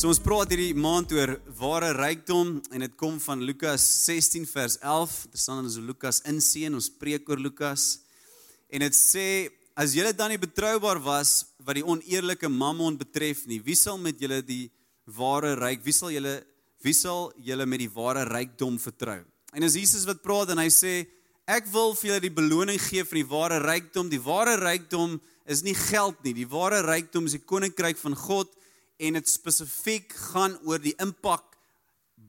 So ons praat hierdie maand oor ware rykdom en dit kom van Lukas 16 vers 11. Dit staan in ons Lukas insien, ons preek oor Lukas. En dit sê as julle dan nie betroubaar was wat die oneerlike mammon betref nie, wie sal met julle die ware ryk, wie sal julle wie sal julle met die ware rykdom vertrou? En as Jesus wat praat en hy sê ek wil vir julle die beloning gee vir die ware rykdom. Die ware rykdom is nie geld nie. Die ware rykdom is die koninkryk van God en dit spesifiek gaan oor die impak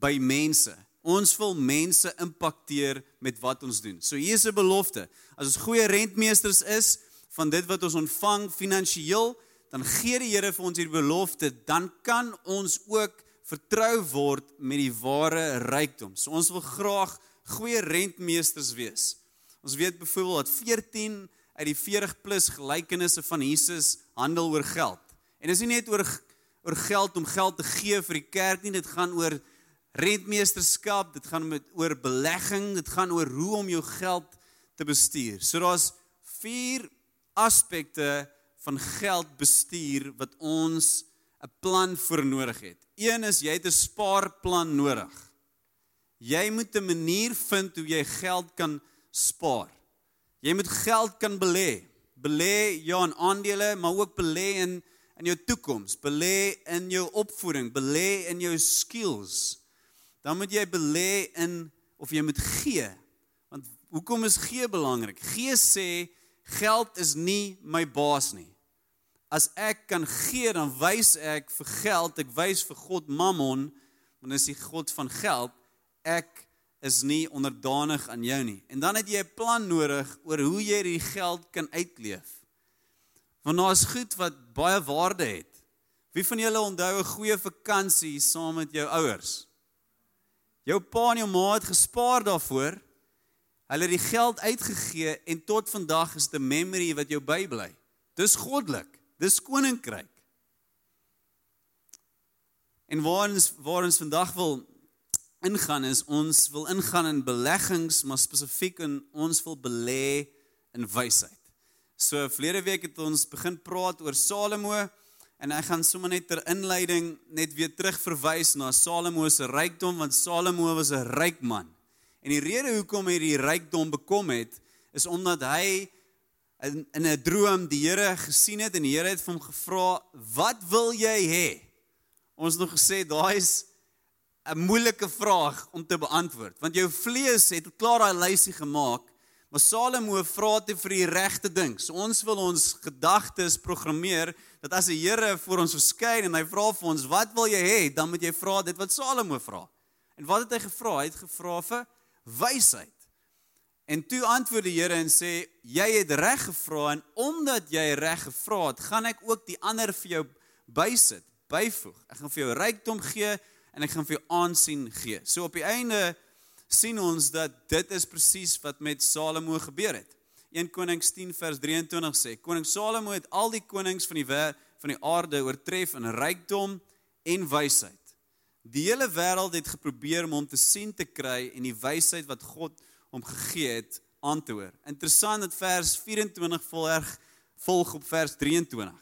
by mense. Ons wil mense impakteer met wat ons doen. So hier is 'n belofte. As ons goeie rentmeesters is van dit wat ons ontvang finansiëel, dan gee die Here vir ons hierdie belofte, dan kan ons ook vertrou word met die ware rykdom. So ons wil graag goeie rentmeesters wees. Ons weet byvoorbeeld dat 14 uit die 40 plus gelykenisse van Jesus handel oor geld. En dit is nie net oor oor geld om geld te gee vir die kerk nie, dit gaan oor rentmeesterskap, dit gaan met oor belegging, dit gaan oor hoe om jou geld te bestuur. So daar's vier aspekte van geld bestuur wat ons 'n plan vir nodig het. Een is jy het 'n spaarplan nodig. Jy moet 'n manier vind hoe jy geld kan spaar. Jy moet geld kan belê. Belê ja in aandele, maar ook belê in in jou toekoms, belê in jou opvoeding, belê in jou skills. Dan moet jy belê in of jy moet gee. Want hoekom is gee belangrik? Gee sê geld is nie my baas nie. As ek kan gee, dan wys ek vir geld, ek wys vir God Mammon, want is die God van geld, ek is nie onderdanig aan jou nie. En dan het jy 'n plan nodig oor hoe jy die geld kan uitleef. Want daar is goed wat baie waarde het. Wie van julle onthou 'n goeie vakansie saam met jou ouers? Jou pa en jou ma het gespaar daarvoor. Hulle het die geld uitgegee en tot vandag is dit 'n memory wat jou bybly. Dis goddelik. Dis koninkryk. En waar ons waar ons vandag wil ingaan is ons wil ingaan in beleggings, maar spesifiek in ons wil belê in wysheid. So verlede week het ons begin praat oor Salomo en ek gaan sommer net ter inleiding net weer terug verwys na Salomo se rykdom want Salomo was 'n ryk man. En die rede hoekom hy die rykdom bekom het is omdat hy in in 'n droom die Here gesien het en die Here het hom gevra, "Wat wil jy hê?" Ons nog gesê daai is 'n moeilike vraag om te beantwoord want jou vlees het klaar daai lysie gemaak Maar Salomo vra te vir die regte ding. So ons wil ons gedagtes programmeer dat as die Here voor ons verskyn en hy vra vir ons, "Wat wil jy hê?" dan moet jy vra dit wat Salomo vra. En wat het hy gevra? Hy het gevra vir wysheid. En toe antwoord die Here en sê, "Jy het reg gevra en omdat jy reg gevra het, gaan ek ook die ander vir jou bysit, byvoeg. Ek gaan vir jou rykdom gee en ek gaan vir jou aansien gee." So op die einde sien ons dat dit is presies wat met Salomo gebeur het. 1 Konings 10 vers 23 sê: Koning Salomo het al die konings van die van die aarde oortref in rykdom en wysheid. Die hele wêreld het geprobeer om hom te sien te kry en die wysheid wat God hom gegee het aan te hoor. Interessant dat vers 24 volg volg op vers 23.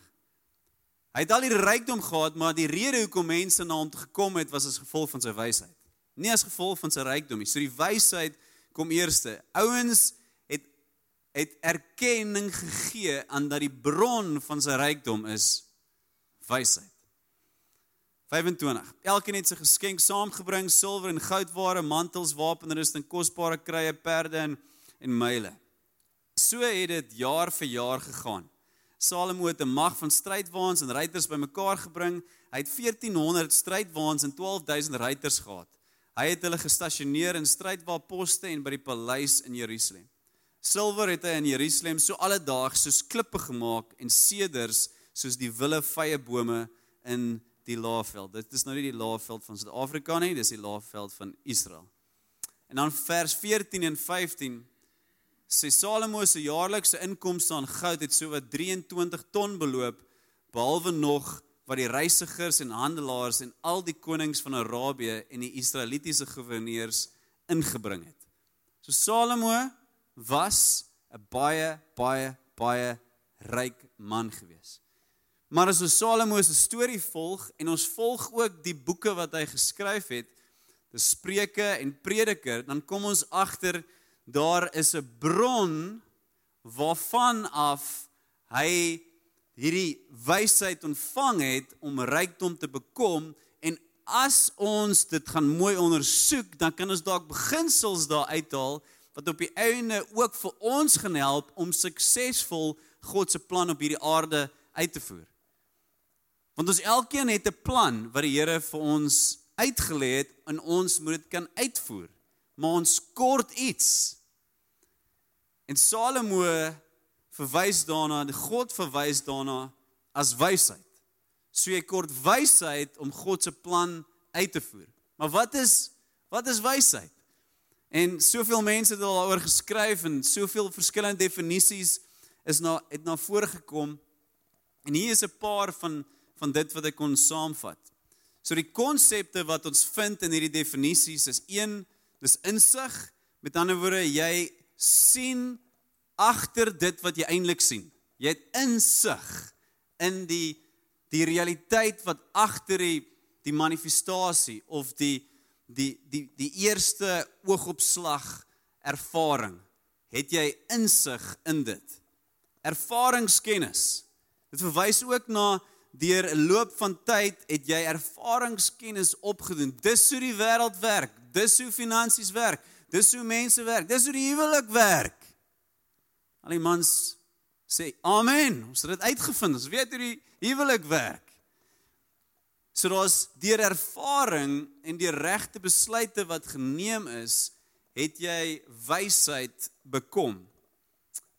Hy het al die rykdom gehad, maar die rede hoekom mense na hom gekom het was as gevolg van sy wysheid nie as gevolg van sy rykdom nie. So die wysheid kom eerste. Ouens het het erkenning gegee aan dat die bron van sy rykdom is wysheid. 25. Elkeen het sy geskenk saamgebring, silwer en goudware, mantels, wapenrusting, kosbare krye, perde en en myle. So het dit jaar vir jaar gegaan. Salomo het 'n mag van strydwaans en ruiters bymekaar gebring. Hy het 1400 strydwaans en 12000 ruiters gehad. Hy het hulle gestasioneer in strydwaarposte en by die paleis in Jerusalem. Silwer het hy in Jerusalem so alledaags soos klippe gemaak en seders soos die wille vye bome in die laafveld. Dit is nou nie die laafveld van Suid-Afrika nie, dis die laafveld van Israel. En dan vers 14 en 15 sê Salomo se jaarlikse inkomste aan goud het sowat 23 ton beloop behalwe nog wat die reisigers en handelaars en al die konings van Arabië en die Israelitiese goewerneurs ingebring het. So Salomo was 'n baie baie baie ryk man gewees. Maar as ons Salomo se storie volg en ons volg ook die boeke wat hy geskryf het, die Spreuke en Prediker, dan kom ons agter daar is 'n bron waarvan af hy hierdie wysheid ontvang het om rykdom te bekom en as ons dit gaan mooi ondersoek, dan kan ons dalk beginsels daar uithaal wat op die einde ook vir ons gaan help om suksesvol God se plan op hierdie aarde uit te voer. Want ons elkeen het 'n plan wat die Here vir ons uitgelê het en ons moet dit kan uitvoer. Maar ons kort iets. En Salomo verwys daarna, God verwys daarna as wysheid. So jy kort wysheid om God se plan uit te voer. Maar wat is wat is wysheid? En soveel mense het daaroor geskryf en soveel verskillende definisies is na het na vore gekom. En hier is 'n paar van van dit wat ek kon saamvat. So die konsepte wat ons vind in hierdie definisies is een, dis insig. Met ander woorde, jy sien agter dit wat jy eintlik sien. Jy het insig in die die realiteit wat agter die die manifestasie of die die die die eerste oogopslag ervaring. Het jy insig in dit? Ervaringskennis. Dit verwys ook na deur 'n loop van tyd het jy ervaringskennis opgedoen. Dis hoe die wêreld werk. Dis hoe finansies werk. Dis hoe mense werk. Dis hoe die huwelik werk al die mans sê amen ons het dit uitgevind ons weet hoe die huwelik werk So daar's deur ervaring en deur regte besluite wat geneem is, het jy wysheid bekom.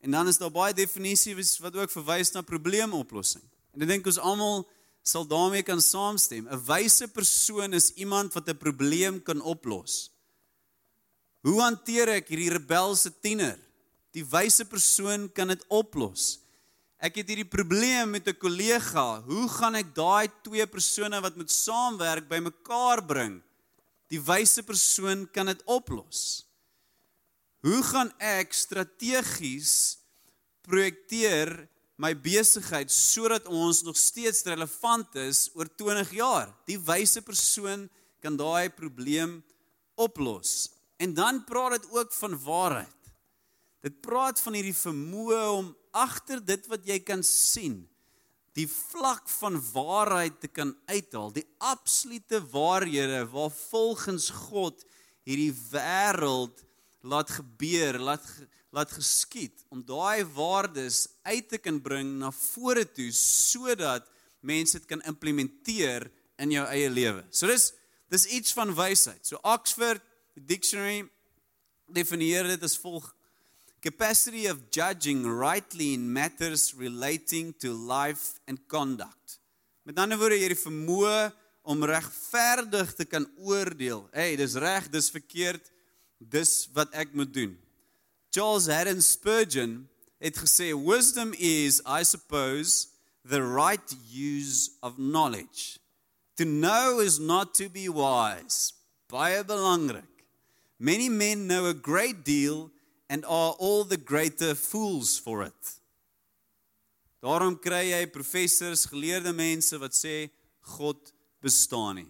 En dan is daar baie definisies wat ook verwys na probleemoplossing. En ek dink ons almal sal daarmee kan saamstem. 'n Wyse persoon is iemand wat 'n probleem kan oplos. Hoe hanteer ek hierdie rebelse tiener? Die wyse persoon kan dit oplos. Ek het hierdie probleem met 'n kollega. Hoe gaan ek daai twee persone wat moet saamwerk bymekaar bring? Die wyse persoon kan dit oplos. Hoe gaan ek strategies projekteer my besigheid sodat ons nog steeds relevant is oor 20 jaar? Die wyse persoon kan daai probleem oplos. En dan praat dit ook van waarheid. Dit praat van hierdie vermoë om agter dit wat jy kan sien die vlak van waarheid te kan uithaal, die absolute waarhede waar volgens God hierdie wêreld laat gebeur, laat laat geskied om daai waardes uit te kan bring na vore toe sodat mense dit kan implementeer in jou eie lewe. So dis dis iets van wysheid. So Oxford Dictionary definieer dit as volg capacity of judging rightly in matters relating to life and conduct. Met ander woorde, jy het die vermoë om regverdig te kan oordeel. Hey, dis reg, dis verkeerd. Dis wat ek moet doen. Charles Haddon Spurgeon het gesê wisdom is I suppose the right use of knowledge. To know is not to be wise. Baie belangrik. Many men know a great deal and are all the greater fools for it. Daarom kry jy professors, geleerde mense wat sê God bestaan nie.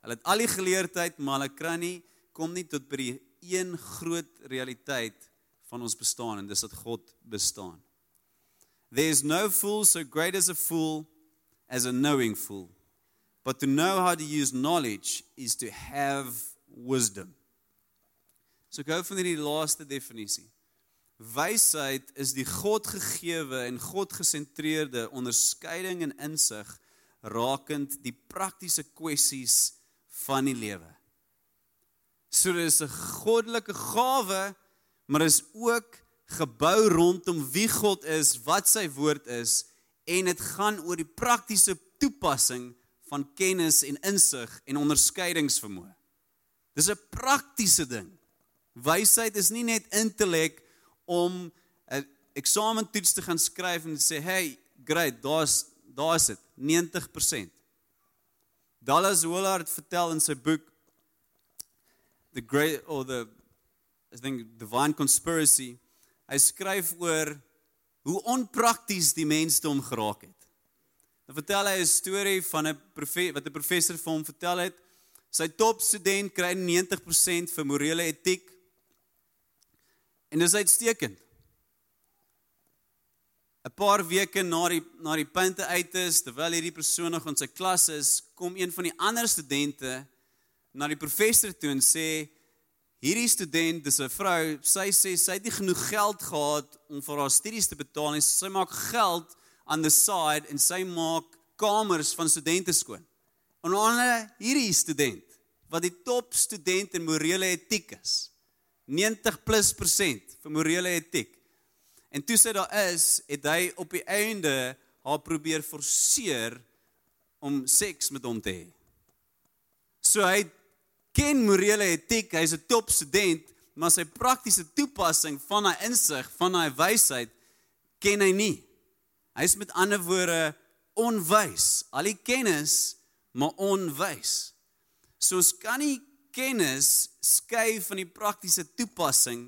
Hulle het al die geleerdheid, maar hulle kry nie kom nie tot by die een groot realiteit van ons bestaan en dis dat God bestaan. There is no fool so great as a fool as a knowing fool. But to know how to use knowledge is to have wisdom. So ek hou van hierdie laaste definisie. Wysheid is die Godgegewe en Godgesentreerde onderskeiding en insig rakend die praktiese kwessies van die lewe. So dis 'n goddelike gawe, maar is ook gebou rondom wie God is, wat sy woord is en dit gaan oor die praktiese toepassing van kennis en insig en onderskeidingsvermoë. Dis 'n praktiese ding. Wysheid is nie net intellek om 'n eksametoets te gaan skryf en sê, "Hey, great, daar's daar's dit, 90%." Dallas Willard vertel in sy boek The Great or the I think Divine Conspiracy, hy skryf oor hoe onprakties die mensdom geraak het. Dan vertel hy 'n storie van 'n wat 'n professor vir hom vertel het. Sy topstudent kry 90% vir morele etiek. En dis uitstekend. 'n Paar weke na die na die punte uit is, terwyl hierdie persoon nog in sy klas is, kom een van die ander studente na die professor toe en sê hierdie student, dis 'n vrou, sy sê sy het nie genoeg geld gehad om vir haar studies te betaal nie. Sy maak geld on the side en sy maak kamers van studente skoon. En onder hierdie student wat die top student in morele etiek is. 90 plus persent vir morele etiek. En toe sy daar is, het hy op die einde haar probeer forceer om seks met hom te hê. So hy ken morele etiek, hy's 'n top student, maar sy praktiese toepassing van hy insig, van hy wysheid ken hy nie. Hy's met ander woorde onwys. Al die kennis, maar onwys. So ons kan nie kennis skei van die praktiese toepassing.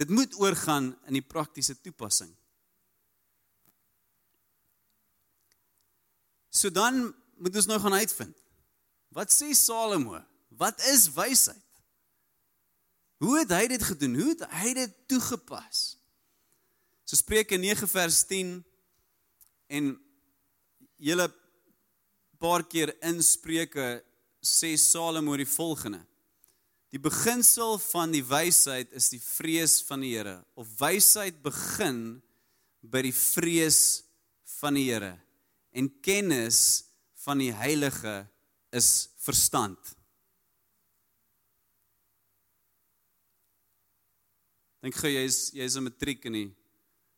Dit moet oorgaan in die praktiese toepassing. So dan moet ons nou gaan uitvind. Wat sê Salomo? Wat is wysheid? Hoe het hy dit gedoen? Hoe het hy dit toegepas? So Spreuke 9 vers 10 en julle paar keer in Spreuke sê Salomo die volgende: Die beginsel van die wysheid is die vrees van die Here. Of wysheid begin by die vrees van die Here en kennis van die heilige is verstand. Dink gou jy's jy's 'n matriek in die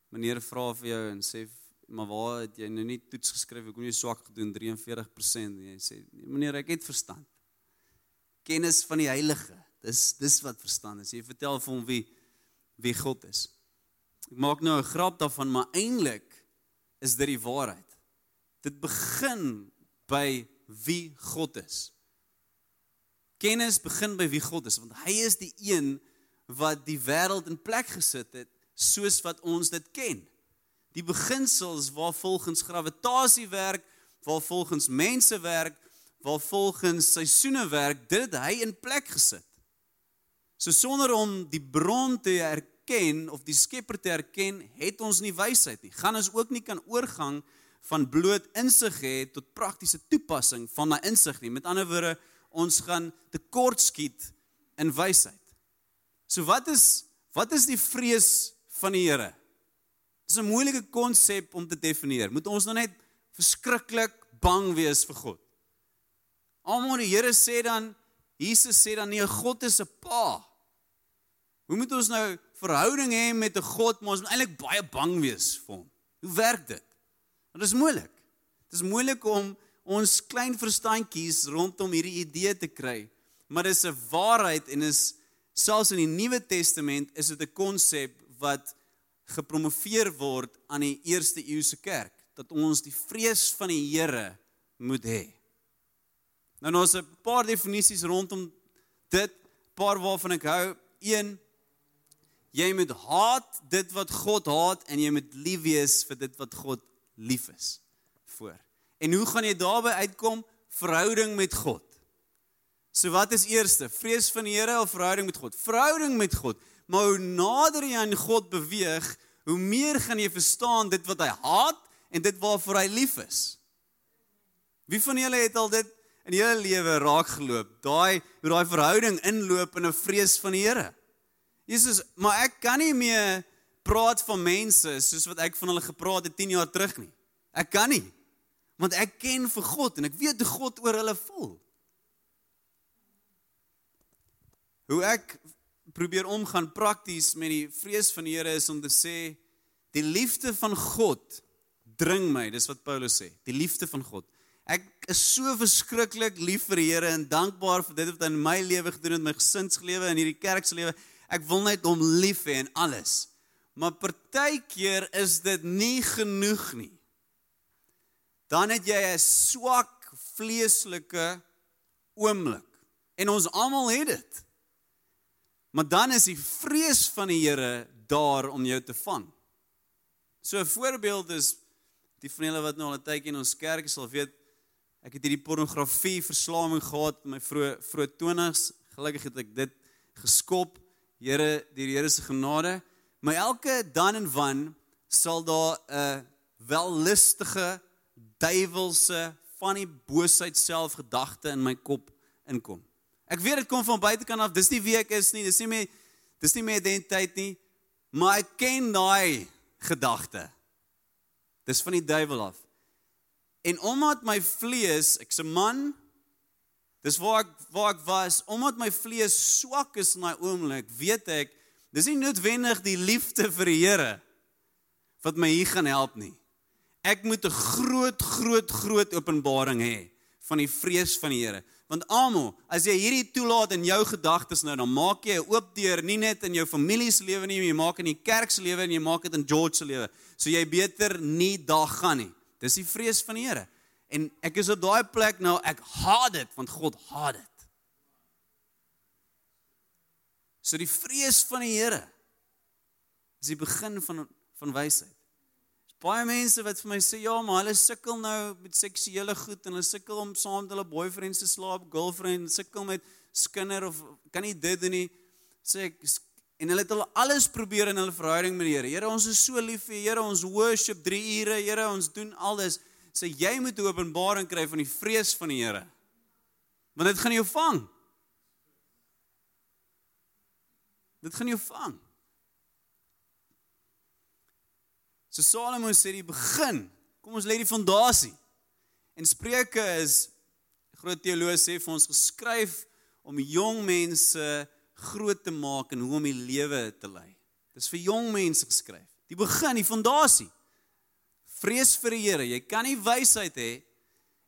meneer vra vir jou en sê maar waar het jy nou nie toets geskryf? Ek het nie swak gedoen 43% en jy sê meneer ek het verstand. Kennis van die heilige dis dis wat verstand is. Jy vertel vir hom wie wie God is. Ek maak nou 'n grap daarvan maar eintlik is dit die waarheid. Dit begin by wie God is. Kennis begin by wie God is want hy is die een wat die wêreld in plek gesit het soos wat ons dit ken. Die beginsels waar volgens gravitasie werk, waar volgens mense werk, waar volgens seisoene werk, dit hy in plek gesit. So sonder om die bron te erken of die Skepper te erken, het ons nie wysheid nie. Gaan ons ook nie kan oorgang van bloot insig hê tot praktiese toepassing van daai insig nie. Met ander woorde, ons gaan tekortskiet in wysheid. So wat is wat is die vrees van die Here. Dit is 'n moeilike konsep om te definieer. Moet ons nou net verskriklik bang wees vir God? Almal die Here sê dan Jesus sê dan nee, God is 'n pa. Hoe moet ons nou verhouding hê met 'n God, maar ons moet eintlik baie bang wees vir hom? Hoe werk dit? Dit is moeilik. Dit is moeilik om ons klein verstandjies rondom hierdie idee te kry, maar dis 'n waarheid en is selfs in die Nuwe Testament is dit 'n konsep wat gepromoveer word aan die eerste eeuse kerk dat ons die vrees van die Here moet hê. Nou ons 'n paar definisies rondom dit, paar waarvan ek hou. 1 Jy moet haat dit wat God haat en jy moet lief wees vir dit wat God lief is. Voor. En hoe gaan jy daarby uitkom? Verhouding met God. So wat is eerste? Vrees van die Here of verhouding met God? Verhouding met God. Maar hoe nader jy aan God beweeg, hoe meer gaan jy verstaan dit wat hy haat en dit waarvoor hy lief is. Wie van julle het al dit in julle lewe raak geloop? Daai hoe daai verhouding inloop in 'n vrees van die Here. Jesus, maar ek kan nie meer praat van mense soos wat ek van hulle gepraat het 10 jaar terug nie. Ek kan nie. Want ek ken vir God en ek weet hoe God oor hulle voel. Hoe ek probeer omgaan prakties met die vrees van die Here is om te sê die liefde van God dring my, dis wat Paulus sê, die liefde van God. Ek is so verskriklik lief vir die Here en dankbaar vir dit wat hy in my lewe gedoen het, my gesinslewe en hierdie kerk se lewe. Ek wil net hom lief hê en alles. Maar partykeer is dit nie genoeg nie. Dan het jy 'n swak vleeslike oomblik. En ons almal het dit. Maar dan is die vrees van die Here daar om jou te vang. So 'n voorbeeld is die van julle wat nou al 'n tydjie in ons kerk sal weet ek het hierdie pornografie verslawing gehad in my vroeë vroeë 20's. Gelukkig het ek dit geskop. Here, deur die Here se genade, maar elke dan en wan sal daar 'n wellustige duiwelse van die boosheid self gedagte in my kop inkom. Ek weet dit kom van buitekant af. Dis nie wie ek is nie. Dis nie my dis nie my identiteit nie. Maar ek ken daai gedagte. Dis van die duiwel af. En omdat my vlees, ek's 'n man, dis waar ek waar ek was, omdat my vlees swak is in daai oomblik, weet ek dis nie noodwendig die liefde vir die Here wat my hier gaan help nie. Ek moet 'n groot groot groot openbaring hê van die vrees van die Here. Want almal, as jy hierdie toelaat in jou gedagtes nou, dan maak jy 'n oop deur nie net in jou familie se lewe nie, jy maak in die kerk se lewe en jy maak dit in George se lewe. So jy beter nie daar gaan nie. Dis die vrees van die Here. En ek is op daai plek nou, ek haat dit want God haat dit. So die vrees van die Here is die begin van van wysheid baie mense wat vir my sê ja, maar hulle sukkel nou met seksuele goed en hulle sukkel om saam met hulle boyfriends te slaap, girlfriend, sukkel met skinder of kan nie dit doen nie. Sê ek en hulle het al alles probeer in hulle verhouding met die Here. Here, ons is so lief vir Here, ons worship 3 ure, Here, ons doen alles. Sê jy moet openbaring kry van die vrees van die Here. Want dit gaan jou vang. Dit gaan jou vang. So Salomo sê die begin, kom ons lê die fondasie. En Spreuke is groot teoloog sê vir ons geskryf om jong mense groot te maak en hoe om die lewe te lei. Dis vir jong mense geskryf. Die begin, die fondasie. Vrees vir die Here. Jy kan nie wysheid hê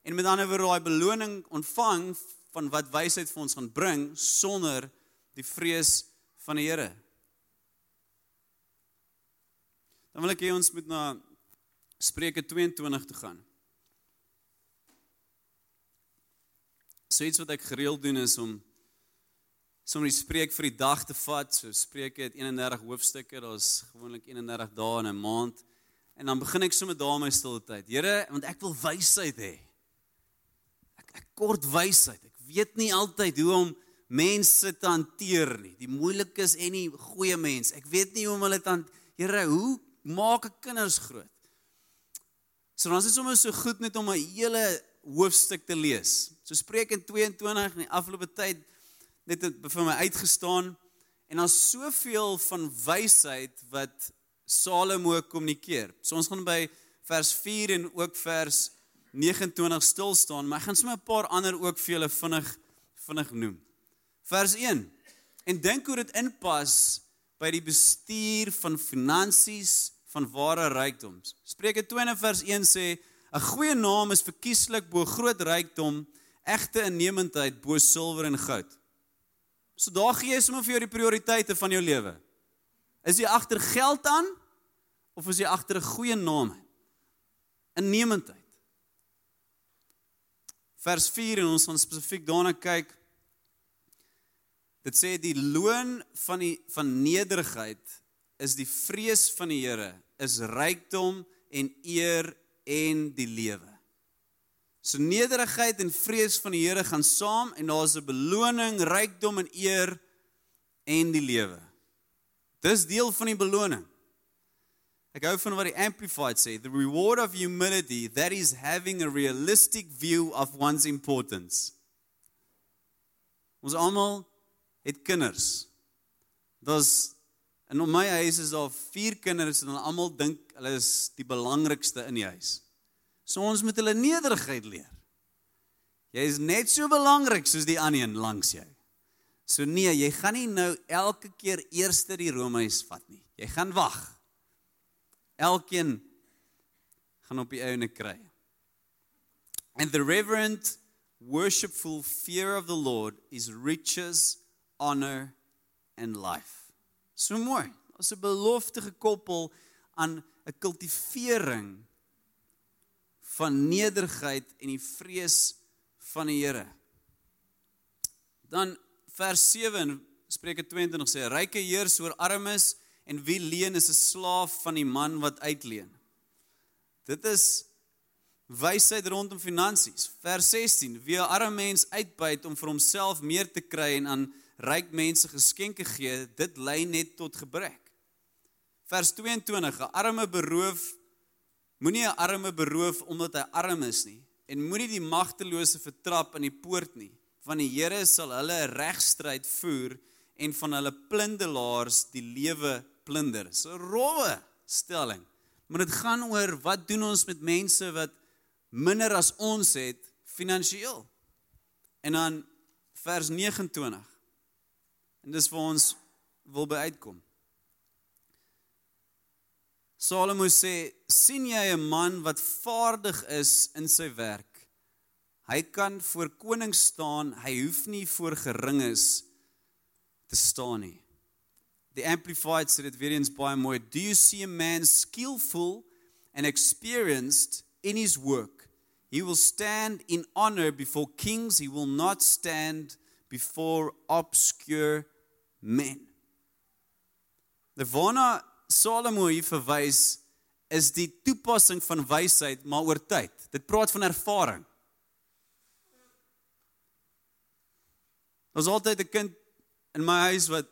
en met ander woorde daai beloning ontvang van wat wysheid vir ons gaan bring sonder die vrees van die Here. Dan wil ek hê ons moet na Spreuke 22 toe gaan. So iets wat ek gereeld doen is om soms die spreek vir die dag te vat. So Spreuke het 31 hoofstukke, daar's gewoonlik 31 dae in 'n maand. En dan begin ek sommer daar my stilte tyd. Here, want ek wil wysheid hê. Ek ek kort wysheid. Ek weet nie altyd hoe om mense te hanteer nie. Die moeilikes en die goeie mense. Ek weet nie hoe om hulle te. Here, hoe maak ek kinders groot. So dan is sommer so goed net om 'n hele hoofstuk te lees. So Spreuke 22 in die afgelope tyd net vir my uitgestaan en daar's soveel van wysheid wat Salomo kommunikeer. So ons gaan by vers 4 en ook vers 29 stil staan, maar ek gaan sommer 'n paar ander ook vir julle vinnig vinnig noem. Vers 1. En dink hoe dit inpas by die bestuur van finansies van ware rykdoms. Spreuke 20 vers 1 sê 'n goeie naam is verkieslik bo groot rykdom, egte innemendheid bo silwer en goud. So daar gee jy sommer vir jou die prioriteite van jou lewe. Is jy agter geld aan of is jy agter 'n goeie naam? Innemendheid. Vers 4 en ons gaan spesifiek daarna kyk. Dit sê die loon van die van nederigheid is die vrees van die Here, is rykdom en eer en die lewe. So nederigheid en vrees van die Here gaan saam en daar's 'n beloning, rykdom en eer en die lewe. Dis deel van die beloning. Ek hou van wat die amplified sê, the reward of humility that is having a realistic view of one's importance. Ons almal het kinders. Dis In my huis is daar vier kinders en hulle almal dink hulle is die belangrikste in die huis. So ons moet hulle nederigheid leer. Jy is net so belangrik soos die ander een langs jou. So nee, jy gaan nie nou elke keer eerste die roomhuis vat nie. Jy gaan wag. Elkeen gaan op die einde kry. And the reverent worshipful fear of the Lord is riches, honor and life. So mooi. Daar's 'n belofte gekoppel aan 'n kultivering van nederigheid en die vrees van die Here. Dan vers 7 Spreuke 22 sê ryke heers oor armes en wie leen is 'n slaaf van die man wat uitleen. Dit is wysheid rondom finansies. Vers 16: Wie 'n arme mens uitbuit om vir homself meer te kry en aan ryk mense geskenke gee, dit lei net tot gebrek. Vers 22: 'n Arme beroof moenie 'n arme beroof omdat hy arm is nie en moenie die magtelose vertrap in die poort nie, want die Here sal hulle regstryd voer en van hulle plundelaars die lewe plunder. So rowwe stelling. Maar dit gaan oor wat doen ons met mense wat minder as ons het finansiëel. En dan vers 29. En dis vir ons wil by uitkom. Salomo sê: "Sien jy 'n man wat vaardig is in sy werk? Hy kan voor konings staan, hy hoef nie voor geringes te staan nie." The amplified sê dit weer eens baie mooi: "Do you see a man skillful and experienced in his work? He will stand in honor before kings, he will not stand before obscure men." Die waarna Salomo hier verwys is die toepassing van wysheid maar oor tyd. Dit praat van ervaring. Ons altyd 'n kind in my huis wat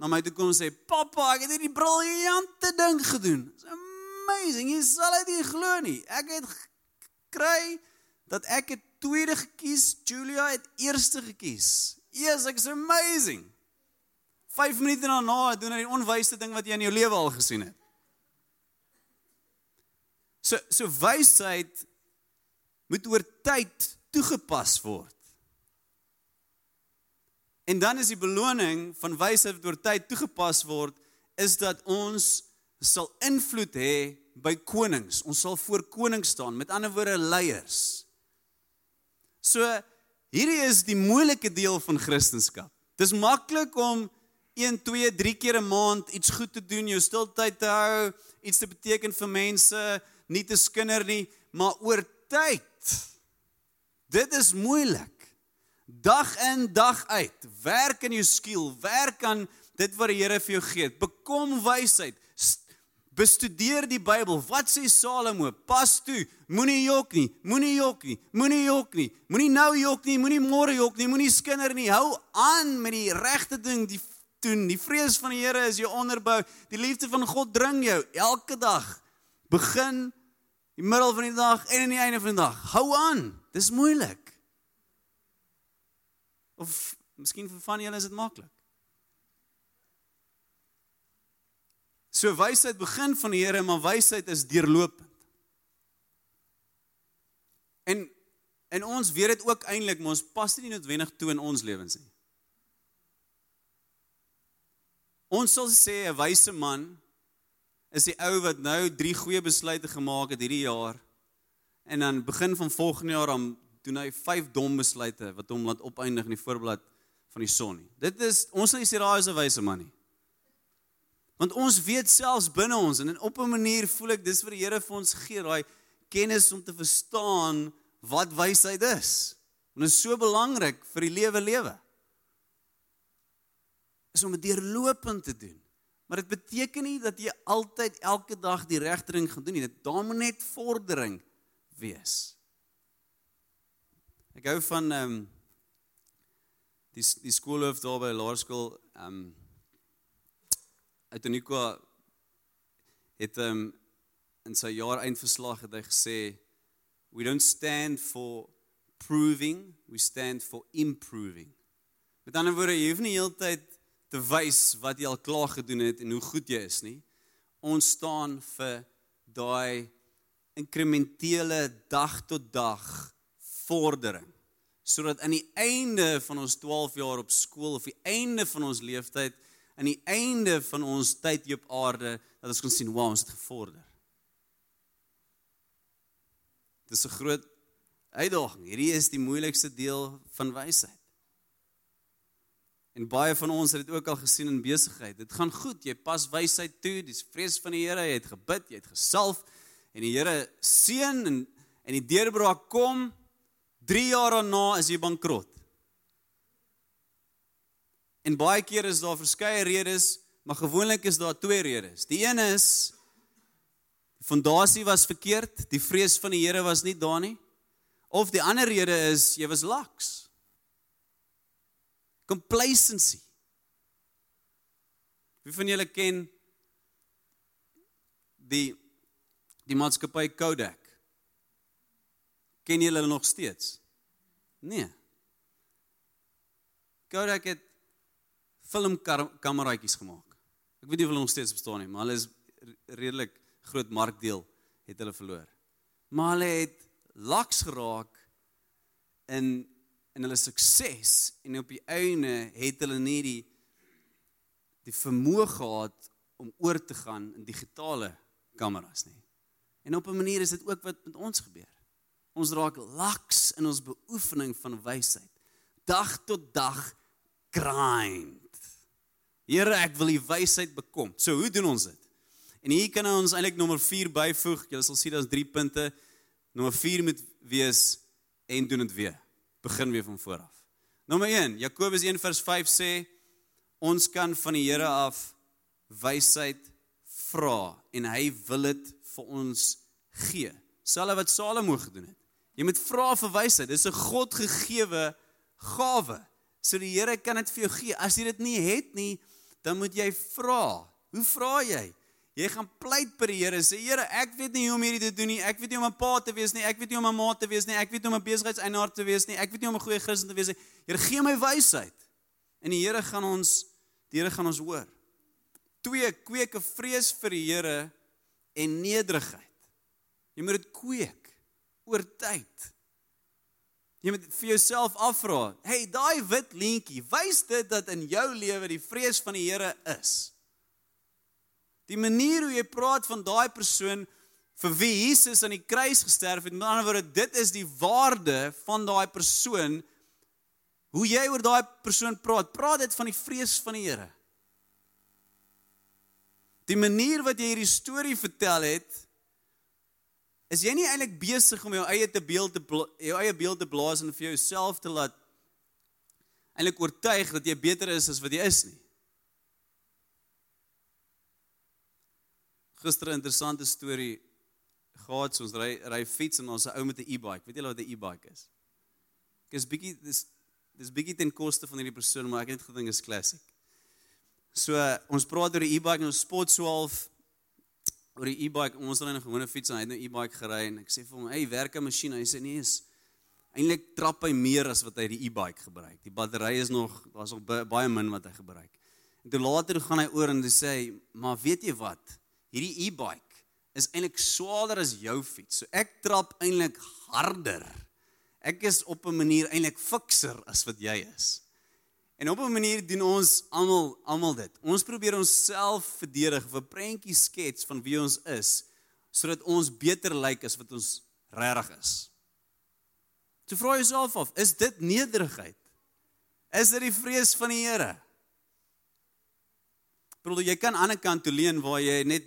na my toe kom en sê: "Pappa, ek het hierdie briljante ding gedoen. It's amazing. Jy sal dit glo nie. Ek het gekry dat ek het tweede gekies, Julia het eerste gekies. Yes, it's amazing." 5 minute daarna doen hy die onwyste ding wat jy in jou lewe al gesien het. So so wysheid moet oor tyd toegepas word. En dan is die beloning van wysheid wat oor tyd toegepas word is dat ons sal invloed hê by konings. Ons sal voor konings staan, met ander woorde leiers. So hierdie is die moeilike deel van Christendom. Dis maklik om 1 2 3 keer 'n maand iets goed te doen, jou stiltyd te hou, iets te beteken vir mense, nie te skinder nie, maar oor tyd. Dit is moeilik. Dag in dag uit, werk in jou skill, werk aan dit wat die Here vir jou gee. Bekom wysheid. Bestudeer die Bybel. Wat sê Salomo? Pas toe. Moenie jok nie. Moenie jok nie. Moenie jok nie. Moenie nou jok nie. Moenie môre jok nie. Moenie skinder nie. Hou aan met die regte ding, die doen. Die vrees van die Here is jou onderbou. Die liefde van God dring jou elke dag. Begin die middel van die dag en in die einde van die dag. Hou aan. Dis moeilik. Of miskien vir van julle is dit maklik. So wysheid begin van die Here, maar wysheid is deurlopend. En en ons weet dit ook eintlik, maar ons pas dit nie noodwendig toe in ons lewens nie. Ons sal sê 'n wyse man is die ou wat nou 3 goeie besluite gemaak het hierdie jaar en dan begin van volgende jaar dan doen hy 5 dom besluite wat hom laat opeindig in die voorblad van die son nie. Dit is ons sal nie sê daai is 'n wyse man nie. Want ons weet selfs binne ons en op 'n manier voel ek dis vir die Here vir ons gee daai kennis om te verstaan wat wysheid is. En dit is so belangrik vir die lewe lewe is om dit deurlopend te doen. Maar dit beteken nie dat jy altyd elke dag die regte ding gaan doen nie. Dit daar moet net vordering wees. Ek gou van ehm um, die die skoolhoof daar by Laerskool ehm um, Etonika het ehm um, in sy jaar eindverslag het hy gesê we don't stand for proving, we stand for improving. Met ander woorde, jy hoef nie heeltyd te wys wat jy al klaar gedoen het en hoe goed jy is nie. Ons staan vir daai inkrementele dag tot dag vordering sodat aan die einde van ons 12 jaar op skool of die einde van ons lewenstyd aan die einde van ons tyd hier op aarde dat ons kan sien wow ons het gevorder. Dis 'n groot uitdaging. Hierdie is die moeilikste deel van wysheid. En baie van ons het dit ook al gesien in besigheid. Dit gaan goed. Jy pas wysheid toe. Dis vrees van die Here. Jy het gebid, jy het gesalf en die Here seën en en die deurbraak kom. 3 jaar daarna is jy bankrot. En baie keer is daar verskeie redes, Maar gewoonlik is daar twee redes. Die een is die fondasie was verkeerd, die vrees van die Here was nie daar nie. Of die ander rede is jy was laks. Complacency. Wie van julle ken die die maatskappy Kodak? Ken julle hulle nog steeds? Nee. Kodak het filmkameraatjies gemaak. Ek weet nie of hulle nog steeds bestaan nie, maar hulle is redelik groot markdeel het hulle verloor. Maar hulle het laks geraak in in hulle sukses en op die einde het hulle nie die die vermoë gehad om oor te gaan in digitale kameras nie. En op 'n manier is dit ook wat met ons gebeur. Ons raak laks in ons beoefening van wysheid. Dag tot dag grind. Here, ek wil die wysheid bekom. So, hoe doen ons dit? En hier kan ons eintlik nommer 4 byvoeg. Jy sal sien daar's 3 punte. Nommer 4 moet wees en doen dit weer. Begin weer van voor af. Nommer 1, Jakobus 1 vers 5 sê ons kan van die Here af wysheid vra en hy wil dit vir ons gee. Selfs wat Salomo gedoen het. Jy moet vra vir wysheid. Dis 'n God gegeewe gawe. So die Here kan dit vir jou gee. As jy dit nie het nie, dan moet jy vra. Hoe vra jy? Jy gaan pleit by die Here sê Here, ek weet nie hoe om hierdie te doen nie. Ek weet nie om 'n pa te wees nie. Ek weet nie om 'n ma te wees nie. Ek weet nie om 'n besigheidseienaar te wees nie. Ek weet nie om 'n goeie Christen te wees nie. Here, gee my wysheid. En die Here gaan ons die Here gaan ons hoor. 2 kweek 'n vrees vir die Here en nederigheid. Jy moet dit kweek oor tyd. Jy moet vir jouself afvra, hey, daai wit leentjie, wys dit dat in jou lewe die vrees van die Here is. Die manier hoe jy praat van daai persoon vir wie Jesus aan die kruis gesterf het, met ander woorde, dit is die waarde van daai persoon. Hoe jy oor daai persoon praat, praat dit van die vrees van die Here. Die manier wat jy hierdie storie vertel het, Is jy nie eintlik besig om jou eie te beeld te jou eie beeld te blaas en vir jouself te laat eintlik oortuig dat jy beter is as wat jy is nie? Gister 'n interessante storie gehad so ons ry ry fiets en ons 'n ou met 'n e-bike. Weet julle wat 'n e-bike is? Ek is bietjie dis dis bietjie ten koste van hierdie persoon, maar ek het net gedink is klassiek. So ons praat oor die e-bike en ons spot so half oor die e-bike, ons het net 'n gewone fiets en hy het nou e-bike gery en ek sê vir hom, "Hey, werk 'n masjien?" Hy sê, "Nee, is eintlik trap hy meer as wat hy die e-bike gebruik. Die battery is nog daar's nog baie min wat hy gebruik." En toe later gaan hy oor en hy sê, "Maar weet jy wat? Hierdie e-bike is eintlik swaarder as jou fiets. So ek trap eintlik harder. Ek is op 'n manier eintlik fikser as wat jy is." En op 'n manier doen ons almal almal dit. Ons probeer onsself verdedig, 'n prentjie skets van wie ons is sodat ons beter lyk as wat ons regtig is. Toe vra jouself af, is dit nederigheid? Is dit die vrees van die Here? Broer, jy kan aan 'n kant toe leun waar jy net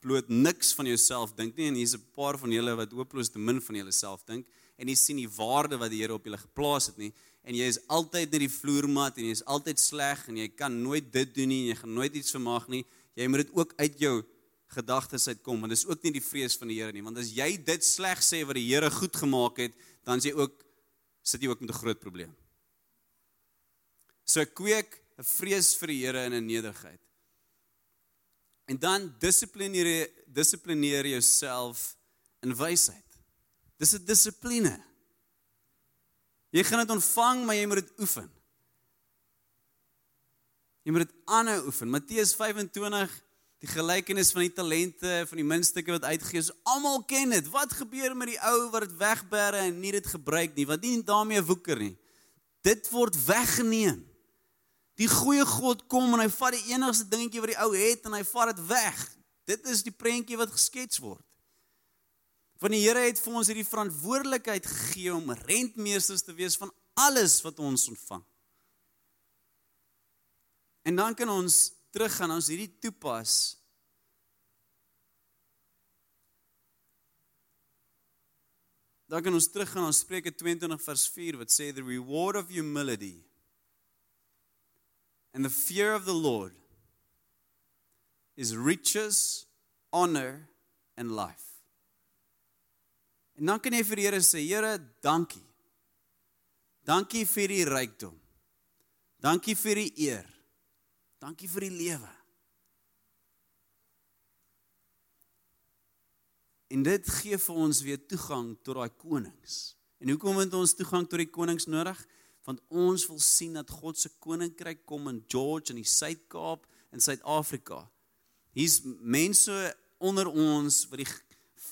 bloot niks van jouself dink nie en hier's 'n paar van julle wat hopeloos te min van julleself dink en nie sien die waarde wat die Here op julle geplaas het nie en jy is altyd net die vloermat en jy is altyd sleg en jy kan nooit dit doen nie en jy gaan nooit iets vermag nie. Jy moet dit ook uit jou gedagtes uitkom want dit is ook nie die vrees van die Here nie want as jy dit sleg sê wat die Here goed gemaak het, dan sê jy ook sit jy ook met 'n groot probleem. So kweek 'n vrees vir die Here in 'n nederigheid. En dan dissiplineer dissiplineer jouself in wysheid. Dis 'n dissipline. Jy gaan dit ontvang, maar jy moet dit oefen. Jy moet dit aanhou oefen. Matteus 25 Die gelykenis van die talente van die muntstukke wat uitgegee is, almal ken dit. Wat gebeur met die ou wat dit wegbêre en nie dit gebruik nie, wat nie daarmee woeker nie? Dit word weggeneem. Die goeie God kom en hy vat die enigste dingetjie wat die ou het en hy vat dit weg. Dit is die prentjie wat geskets word. Want die Here het vir ons hierdie verantwoordelikheid gegee om rentmeesters te wees van alles wat ons ontvang. En dan kan ons teruggaan ons hierdie toepas. Dan kan ons teruggaan aan Spreuke 22 vers 4 wat sê the reward of humility and the fear of the Lord is riches, honor and life. En dan kan jy vir die Here sê, Here, dankie. Dankie vir die rykdom. Dankie vir die eer. Dankie vir die lewe. En dit gee vir ons weer toegang tot daai konings. En hoekom het ons toegang tot die konings nodig? Want ons wil sien dat God se koninkryk kom in George in die Suid-Kaap in Suid-Afrika. Hier's mense onder ons wat die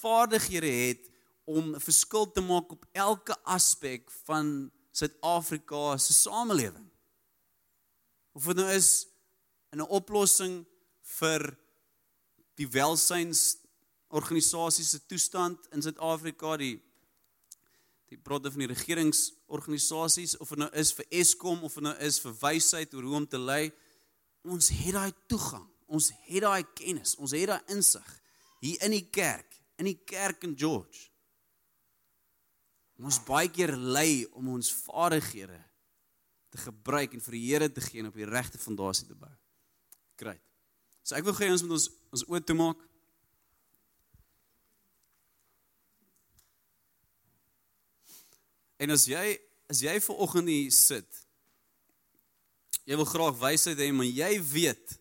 vaardighede het om 'n verskil te maak op elke aspek van Suid-Afrika se samelewing. Of dit nou is 'n oplossing vir die welsyns organisasie se toestand in Suid-Afrika, die die broeder van die regeringsorganisasies of dit nou is vir Eskom of dit nou is vir wysheid oor hoe om te lei, ons het daai toegang. Ons het daai kennis, ons het daai insig hier in die kerk, in die kerk in George. Ons baie keer lei om ons vaardighede te gebruik en vir die Here te gee en op die regte fondasie te bou. Great. So ek wil gee ons met ons ons oë toe maak. En as jy as jy ver oggend hier sit, jy wil graag wysheid hê, maar jy weet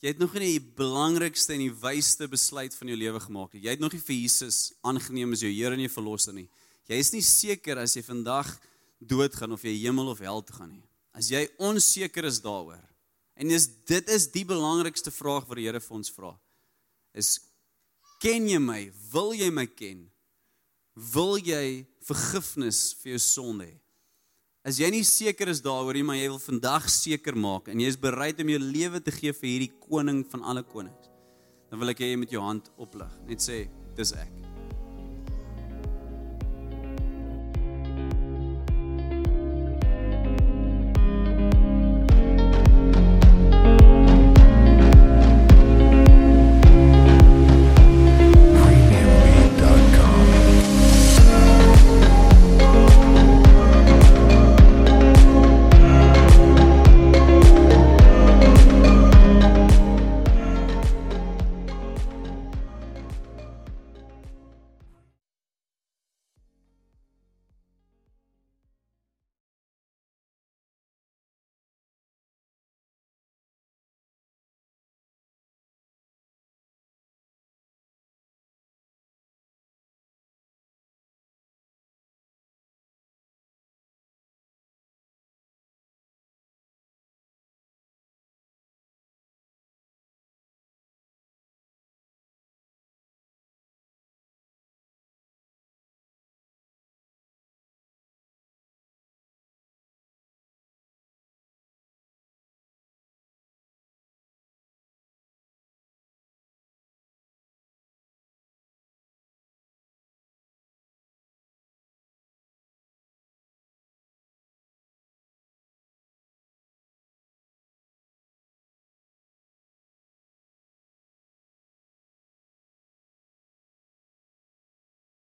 jy het nog nie die belangrikste en die wysste besluit van jou lewe gemaak nie. Jy het nog nie vir Jesus aangeneem as jou Here en jou verlosser nie. Jy is nie seker as jy vandag doodgaan of jy hemel of hel toe gaan nie. As jy onseker is daaroor. En dis dit is die belangrikste vraag wat die Here vir ons vra. Is ken jy my? Wil jy my ken? Wil jy vergifnis vir jou sonde hê? As jy nie seker is daaroor nie, maar jy wil vandag seker maak en jy is bereid om jou lewe te gee vir hierdie koning van alle konings, dan wil ek hê jy met jou hand oplig. Net sê, dis ek.